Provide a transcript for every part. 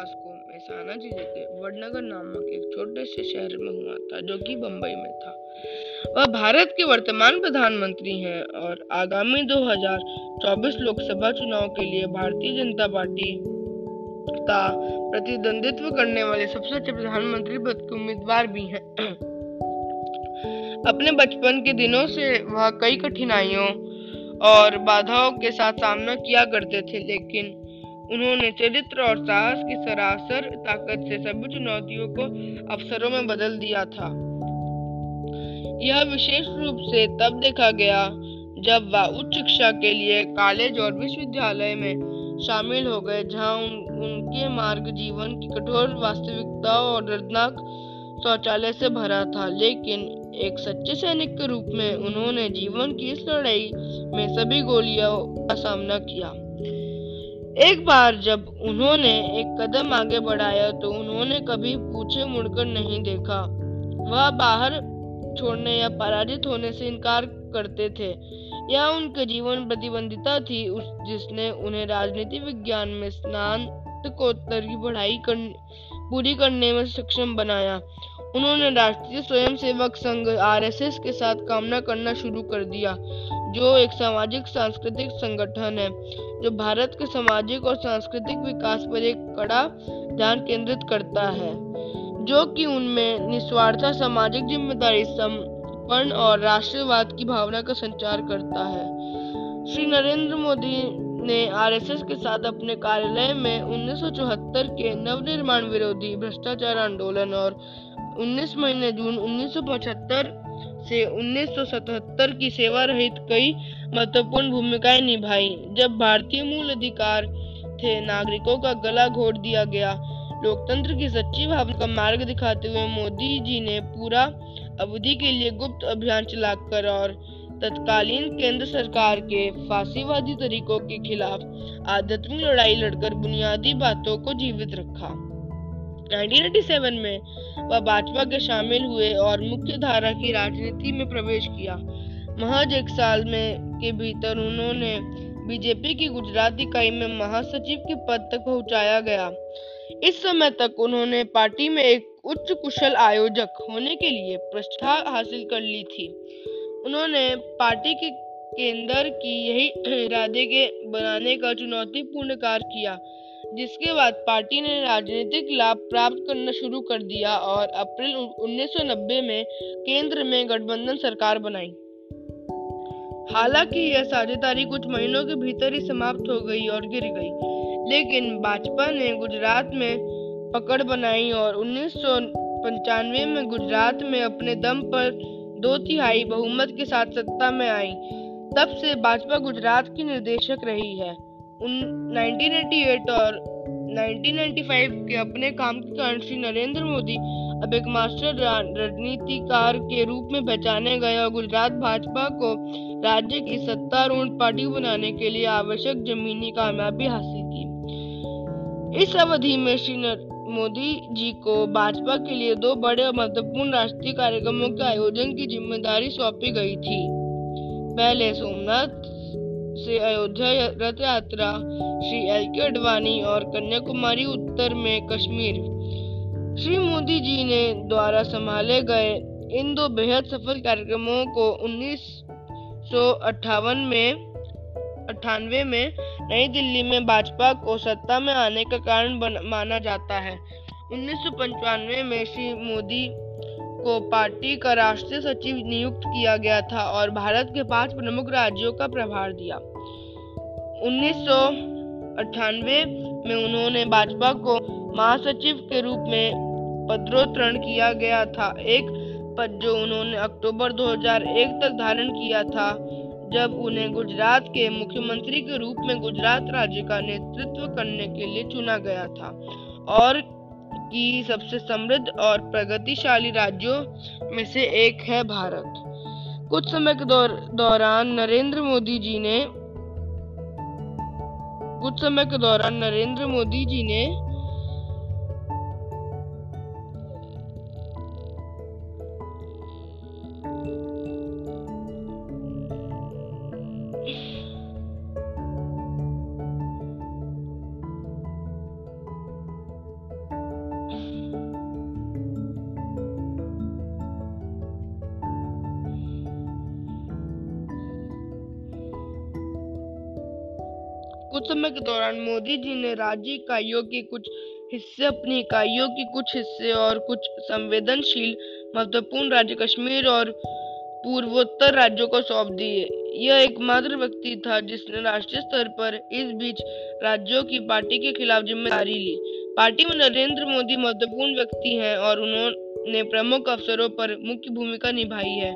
विकास को मेहसाना ज़िले के वडनगर नामक एक छोटे से शहर में हुआ था, जो कि बम्बई में था। वह भारत के वर्तमान प्रधानमंत्री हैं और आगामी 2024 लोकसभा चुनाव के लिए भारतीय जनता पार्टी का प्रतिद्वंदित्व करने वाले सबसे अच्छे प्रधानमंत्री पद के उम्मीदवार भी हैं। अपने बचपन के दिनों से वह कई कठिनाइयों और बाधाओं के साथ सामना किया करते थे, लेकिन उन्होंने चरित्र और साहस की सरासर ताकत से सभी चुनौतियों को अवसरों में बदल दिया था। यह विशेष रूप से तब देखा गया जब वह उच्च शिक्षा के लिए कॉलेज और विश्वविद्यालय में शामिल हो गए जहाँ उन, उनके मार्ग जीवन की कठोर वास्तविकता और दर्दनाक शौचालय से भरा था। लेकिन एक सच्चे सैनिक के रूप में उन्होंने जीवन की इस लड़ाई में सभी गोलियों का सामना किया। एक बार जब उन्होंने एक कदम आगे बढ़ाया तो उन्होंने कभी पूछे मुड़कर नहीं देखा। वह बाहर छोड़ने या पराजित होने से इनकार करते थे यह उनके जीवन प्रतिबंधिता थी उस जिसने उन्हें राजनीति विज्ञान में स्नातकोत्तर की पढ़ाई कर, पूरी करने में सक्षम बनाया। उन्होंने राष्ट्रीय स्वयंसेवक संघ आरएसएस के साथ कामना करना शुरू कर दिया। जो एक सामाजिक, सांस्कृतिक संगठन है, जो भारत के सामाजिक और सांस्कृतिक विकास पर एक कड़ा ध्यान केंद्रित करता है, जो कि उनमें निस्वार्थ, सामाजिक ज़िम्मेदारी, संपन्न और राष्ट्रवाद की भावना का संचार करता है। श्री नरेंद्र मोदी ने आरएसएस के साथ अपने कार्यालय में 1974 के नवनिर्माण विरोधी भ्रष्टाचार आंदोलन और 19 महीने जून 1975 से 1977 की सेवा रहित कई महत्वपूर्ण भूमिकाएँ निभाई। जब भारतीय मूल अधिकार थे, नागरिकों का गला घोट दिया गया। लोकतंत्र की सच्ची भावना का मार्ग दिखाते हुए मोदी जी ने पूरा अवधि के लिए गुप्त अभियान चलाकर और तत्कालीन केंद्र सरकार के फांसीवादी तरीकों के खिलाफ आध्यात्मिक लड़ाई लड़कर बुनियादी बातों को जीवित रखा। 1987 में वह भाजपा के शामिल हुए और मुख्य धारा की राजनीति में प्रवेश किया। महज एक साल में के भीतर उन्होंने बीजेपी की गुजरात इकाई में महासचिव के पद तक पहुँचाया गया। इस समय तक उन्होंने पार्टी में एक उच्च कुशल आयोजक होने के लिए प्रतिष्ठा हासिल कर ली थी। उन्होंने पार्टी के केंद्र की यही इरादे के बनाने का चुनौतीपूर्ण कार्य किया। जिसके बाद पार्टी ने राजनीतिक लाभ प्राप्त करना शुरू कर दिया और अप्रैल 1990 में केंद्र में गठबंधन सरकार बनाई। हालाँकि यह साझेदारी कुछ महीनों के भीतर ही समाप्त हो गई और गिर गई, लेकिन भाजपा ने गुजरात में पकड़ बनाई और उन्नीस सौ पंचानवे में गुजरात में अपने दम पर दो तिहाई बहुमत के साथ सत्ता में आई। तब से भाजपा गुजरात की निर्देशक रही है। 1988 और 1995 के अपने काम के कारण श्री नरेंद्र मोदी अब एक मास्टर रणनीतिकार के रूप में पहचाने गए और गुजरात भाजपा को राज्य की सत्तारूढ़ पार्टी बनाने के लिए आवश्यक जमीनी कामयाबी हासिल की। इस अवधि में श्री मोदी जी को भाजपा के लिए दो बड़े और महत्वपूर्ण राष्ट्रीय कार्यक्रमों के आयोजन की ज़िम्मेदारी सौंपी गई थी। पहले सोमनाथ से अयोध्या रथ यात्रा श्री एल के अडवाणी और कन्याकुमारी उत्तर में कश्मीर। श्री मोदी जी ने द्वारा संभाले गए इन दो बेहद सफल कार्यक्रमों को उन्नीस में अठानवे में नई दिल्ली में भाजपा को सत्ता में आने का कारण माना जाता है। उन्नीस में श्री मोदी को पार्टी का राष्ट्रीय सचिव नियुक्त किया गया था और भारत के पाँच प्रमुख राज्यों का प्रभार दिया। उन्नीस में उन्होंने भाजपा को महासचिव के रूप में पदोत्तरण किया गया था। एक पद जो उन्होंने अक्टूबर 2001 तक धारण किया था, जब उन्हें गुजरात के मुख्यमंत्री के रूप में गुजरात राज्य का नेतृत्व करने के लिए चुना गया था और की सबसे समृद्ध और प्रगतिशाली राज्यों में से एक है भारत। कुछ समय के दौर, दौरान नरेंद्र मोदी जी ने कुछ समय के दौरान नरेंद्र मोदी जी ने कुछ समय के दौरान मोदी जी ने राज्य इकाइयों के कुछ हिस्से, अपनी इकाइयों के कुछ हिस्से और कुछ संवेदनशील, महत्वपूर्ण राज्य कश्मीर और पूर्वोत्तर राज्यों को सौंप दिए। यह एकमात्र व्यक्ति था जिसने राष्ट्रीय स्तर पर इस बीच राज्यों की पार्टी के खिलाफ ज़िम्मेदारी ली। पार्टी में नरेंद्र मोदी महत्वपूर्ण व्यक्ति हैं और उन्होंने प्रमुख अवसरों पर मुख्य भूमिका निभाई है।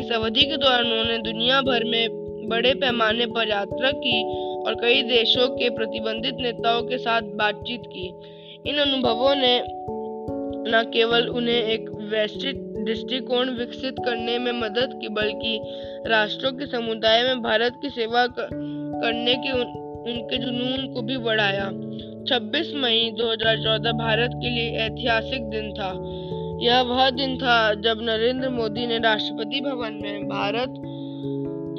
इस अवधि के दौरान उन्होंने दुनिया भर में बड़े पैमाने पर यात्रा की और कई देशों के प्रतिबंधित नेताओं के साथ बातचीत की। इन अनुभवों ने न केवल उन्हें एक वैश्विक दृष्टिकोण विकसित करने में मदद की बल्कि राष्ट्रों के समुदाय में भारत की सेवा करने के उन, उनके जुनून को भी बढ़ाया। 26 मई 2014 भारत के लिए ऐतिहासिक दिन था। यह वह दिन था जब नरेंद्र मोदी ने राष्ट्रपति भवन में भारत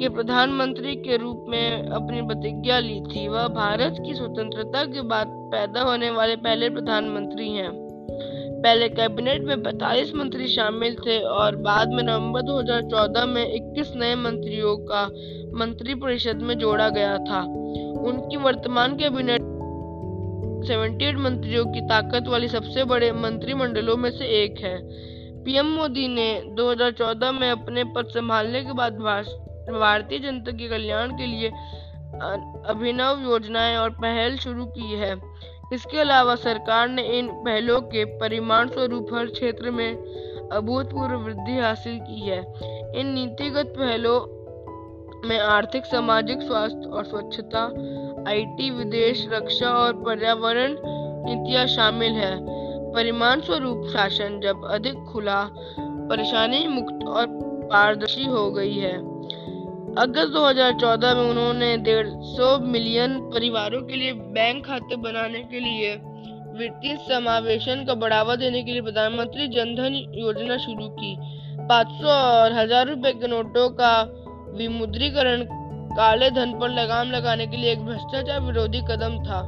के प्रधानमंत्री के रूप में अपनी प्रतिज्ञा ली थी। वह भारत की स्वतंत्रता के बाद पैदा होने वाले पहले प्रधानमंत्री हैं। पहले कैबिनेट में 45 मंत्री शामिल थे और बाद में नवंबर 2014 में 21 नए मंत्रियों का मंत्री परिषद में जोड़ा गया था। उनकी वर्तमान कैबिनेट 78 मंत्रियों की ताकत वाली सबसे बड़े मंत्रिमंडलों में से एक है। पीएम मोदी ने 2014 में अपने पद संभालने के बाद भारतीय जनता के कल्याण के लिए अभिनव योजनाएँ और पहल शुरू की है। इसके अलावा सरकार ने इन पहलों के परिमाण स्वरूप हर क्षेत्र में अभूतपूर्व वृद्धि हासिल की है। इन नीतिगत पहलों में आर्थिक, सामाजिक स्वास्थ्य और स्वच्छता, आईटी, विदेश, रक्षा और पर्यावरण नीतियाँ शामिल है। परिमाण स्वरूप शासन जब अधिक खुला, परेशानी मुक्त और पारदर्शी हो गई है। अगस्त 2014 में उन्होंने डेढ़ सौ मिलियन परिवारों के लिए बैंक खाते बनाने के लिए वित्तीय समावेशन का बढ़ावा देने के लिए प्रधानमंत्री जनधन योजना शुरू की। 500 और हज़ार रुपए के नोटों का विमुद्रीकरण, काले धन पर लगाम लगाने के लिए एक भ्रष्टाचार विरोधी कदम था।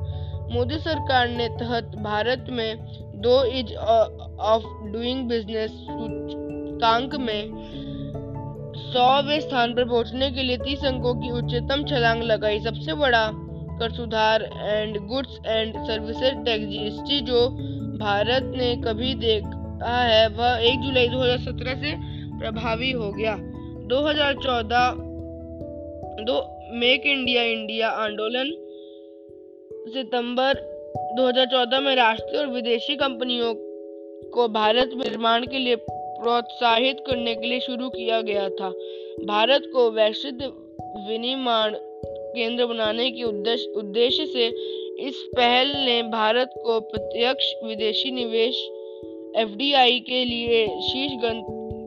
मोदी सरकार ने तहत भारत में दो इज़ ऑफ़ डूइंग बिज़नेस सूचकांक में सौवे स्थान पर पहुँचने के लिए तीस अंकों की उच्चतम छलांग लगाई। सबसे बड़ा कर सुधार and goods and services tax GST जो भारत ने कभी देखा है, वह 1 जुलाई 2017 से प्रभावी हो गया। 2014 दो मेक इंडिया इंडिया आंदोलन सितंबर 2014 में राष्ट्रीय और विदेशी कंपनियों को भारत निर्माण के लिए प्रोत्साहित करने के लिए शुरू किया गया था। भारत को वैश्विक विनिर्माण केंद्र बनाने के उद्देश्य से इस पहल ने भारत को प्रत्यक्ष विदेशी निवेश, एफडीआई के लिए शीर्ष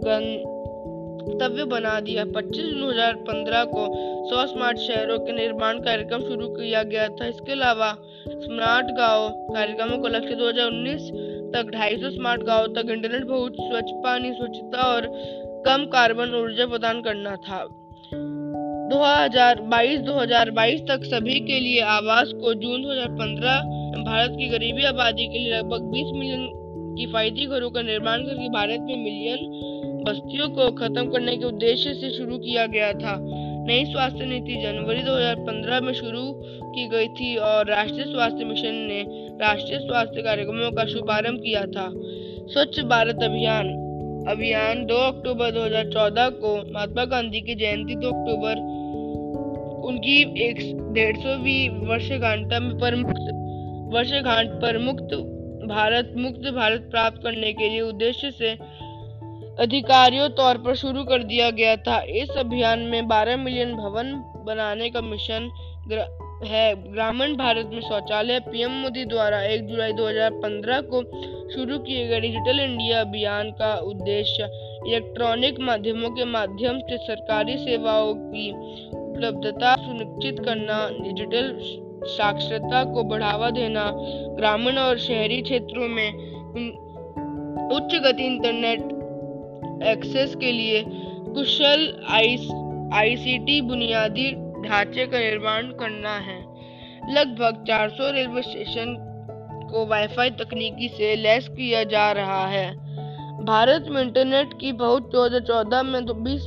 गंतव्य बना दिया। 25 जून 2015 को 100 स्मार्ट शहरों के निर्माण कार्यक्रम शुरू किया गया था। इसके अलावा स्मार्ट गाँव कार्यक्रमों को लक्ष्य 2019 तक 250 स्मार्ट गाँव तक इंटरनेट बहुत स्वच्छ, पानी स्वच्छता और कम कार्बन ऊर्जा प्रदान करना था। 2022-2022 तक सभी के लिए आवास को जून 2015 भारत की गरीबी आबादी के लिए लगभग 20 मिलियन किफायती घरों का निर्माण करके भारत में मिलियन बस्तियों को खत्म करने के उद्देश्य से शुरू किया गया था। नई स्वास्थ्य नीति जनवरी 2015 में शुरू की गई थी और राष्ट्रीय स्वास्थ्य मिशन ने राष्ट्रीय स्वास्थ्य कार्यक्रमों का शुभारंभ किया था। स्वच्छ भारत अभियान। अभियान 2 अक्टूबर 2014 को महात्मा गांधी की जयंती 2 अक्टूबर, उनकी एक डेढ़ सौवी वर्षगांठ पर मुक्त, वर्षगांठ पर मुक्त, भारत मुक्त भारत प्राप्त करने के लिए उद्देश्य से अधिकारियों तौर पर शुरू कर दिया गया था। इस अभियान में 12 मिलियन भवन बनाने का मिशन है। ग्रामीण भारत में शौचालय पीएम मोदी द्वारा 1 जुलाई 2015 को शुरू किए गए डिजिटल इंडिया अभियान का उद्देश्य इलेक्ट्रॉनिक माध्यमों के माध्यम से सरकारी सेवाओं की उपलब्धता सुनिश्चित करना, डिजिटल साक्षरता को बढ़ावा देना, ग्रामीण और शहरी क्षेत्रों में उच्च गति इंटरनेट एक्सेस के लिए कुशल आईसीटी बुनियादी ढांचे का निर्माण करना है। लगभग 400 रेलवे स्टेशन को वाईफाई तकनीकी से लैस किया जा रहा है। भारत में इंटरनेट की बहुत 2014 में तो 20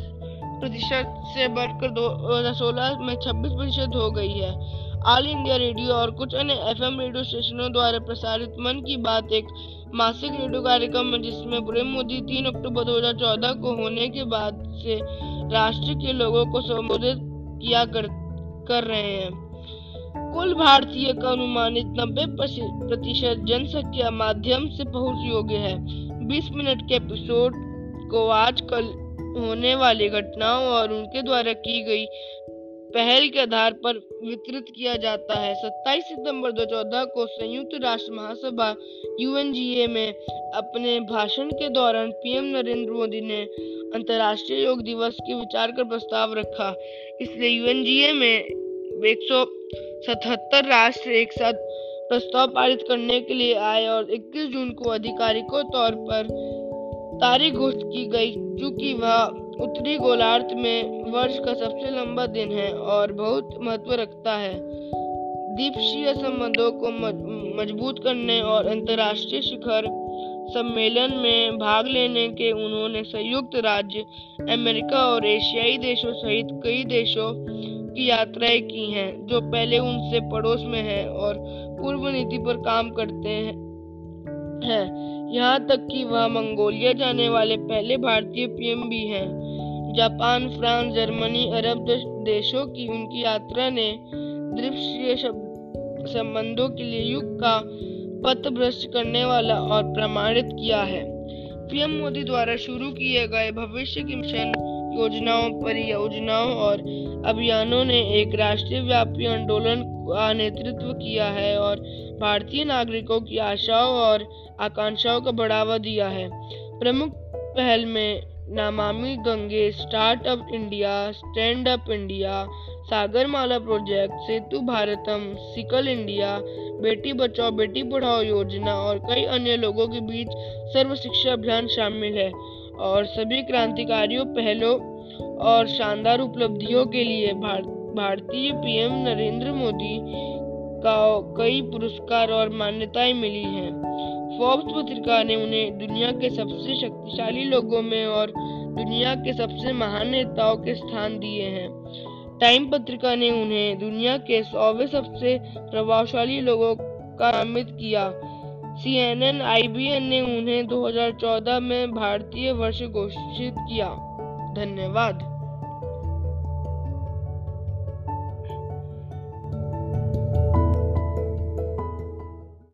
प्रतिशत से बढ़कर 2016 में 26 प्रतिशत हो गई है। ऑल इंडिया रेडियो और कुछ अन्य एफएम रेडियो स्टेशनों द्वारा प्रसारित मन की बात एक मासिक रेडियो कार्यक्रम है, जिसमें पीएम मोदी 3 अक्टूबर 2014 को होने के बाद से राष्ट्र के लोगों को संबोधित किया कर, कर रहे हैं। कुल भारतीय का अनुमानित 90 प्रतिशत जनसंख्या माध्यम से पहुँच योग्य है। 20 मिनट के एपिसोड को आजकल होने वाली घटनाओं और उनके द्वारा की गई पहल के आधार पर वितरित किया जाता है। 27 सितंबर 2014 को संयुक्त राष्ट्र महासभा यूएनजीए में अपने भाषण के दौरान पीएम नरेंद्र मोदी ने अंतर्राष्ट्रीय योग दिवस के विचार कर प्रस्ताव रखा। इसलिए यूएनजीए में एक सौ सतहत्तर राष्ट्र एक साथ प्रस्ताव पारित करने के लिए आए और 21 जून को आधिकारिक तौर पर तारीख घोषित की गई क्योंकि वह उत्तरी गोलार्ध में वर्ष का सबसे लंबा दिन है और बहुत महत्व रखता है। द्वीपक्षीय संबंधों को मज़बूत करने और अंतर्राष्ट्रीय शिखर सम्मेलन में भाग लेने के उन्होंने संयुक्त राज्य अमेरिका और एशियाई देशों सहित कई देशों की यात्राएँ की हैं, जो पहले उनसे पड़ोस में हैं और पूर्व नीति पर काम करते है। यहाँ तक कि वह मंगोलिया जाने वाले पहले भारतीय पीएम भी हैं। जापान, फ्रांस, जर्मनी, अरब देशों की उनकी यात्रा ने द्विपक्षीय संबंधों के लिए युग का पथ भ्रष्ट करने वाला और प्रमाणित किया है। पीएम मोदी द्वारा शुरू किए गए भविष्य की मिशन योजनाओं, परियोजनाओं और अभियानों ने एक राष्ट्रीय व्यापी आंदोलन का नेतृत्व किया है और भारतीय नागरिकों की आशाओं और आकांक्षाओं को बढ़ावा दिया है। प्रमुख पहल में Namami Gange, startup India stand up India, Sagarmala project, Setu Bharatam, skill India, Beti Bachao, Beti पढ़ाओ योजना और कई अन्य लोगों के बीच सर्व शिक्षा अभियान शामिल है और सभी क्रांतिकारियों, पहलों और शानदार उपलब्धियों के लिए भारतीय पीएम नरेंद्र मोदी का कई पुरस्कार और मान्यताएँ मिली हैं। फोर्ब्स पत्रिका ने उन्हें दुनिया के सबसे शक्तिशाली लोगों में और दुनिया के सबसे महान नेताओं के स्थान दिए हैं। टाइम पत्रिका ने उन्हें दुनिया के सौवे सबसे प्रभावशाली लोगों का नामित किया। C N N I B N ने उन्हें 2014 में भारतीय वर्ष घोषित किया। धन्यवाद।